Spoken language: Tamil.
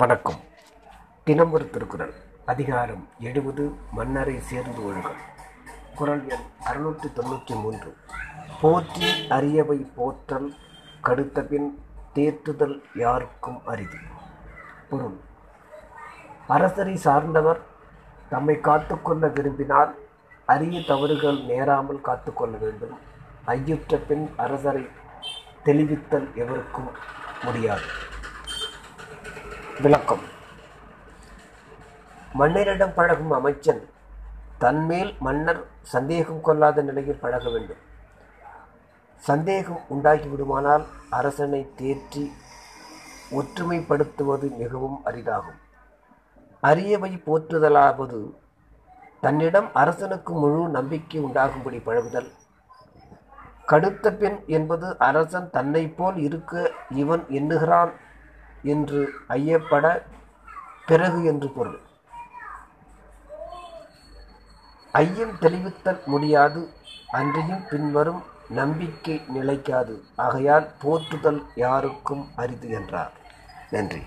வணக்கம். தினம் ஒரு திருக்குறள். அதிகாரம் எழுபது மன்னரை சேர்ந்து ஒழுகல் குரல் எண் அறுநூற்றி தொண்ணூற்றி மூன்று. போற்றி அரியவை போற்றல் கடுத்த பின் தேற்றுதல் யாருக்கும் அரிது. பொருள். அரசரை சார்ந்தவர் தம்மை காத்துக்கொள்ள விரும்பினால் அரிய தவறுகள் நேராமல் காத்துக்கொள்ள வேண்டும். ஐயுற்ற பின் அரசரை தெளிவித்தல் எவருக்கும் முடியாது. விளக்கம். மன்னரிடம் பழகும் அமைச்சன் தன்மேல் மன்னர் சந்தேகம் கொள்ளாத நிலையில் பழக வேண்டும். சந்தேகம் உண்டாகிவிடுமானால் அரசனை தேற்றி ஒற்றுமைப்படுத்துவது மிகவும் அரிதாகும். அரியவை போற்றுதலாவது தன்னிடம் அரசனுக்கு முழு நம்பிக்கை உண்டாகும்படி பழகுதல். கடுத்த பெண் என்பது அரசன் தன்னை போல் இருக்க இவன் எண்ணுகிறான் என்று ஐயப்பட பிறகு என்று பொருள். ஐயம் தெளிவித்தல் முடியாது அன்றியும் பின்வரும் நம்பிக்கை நிலைக்காது. ஆகையால் போற்றுதல் யாருக்கும் அரிது என்றார். நன்றி.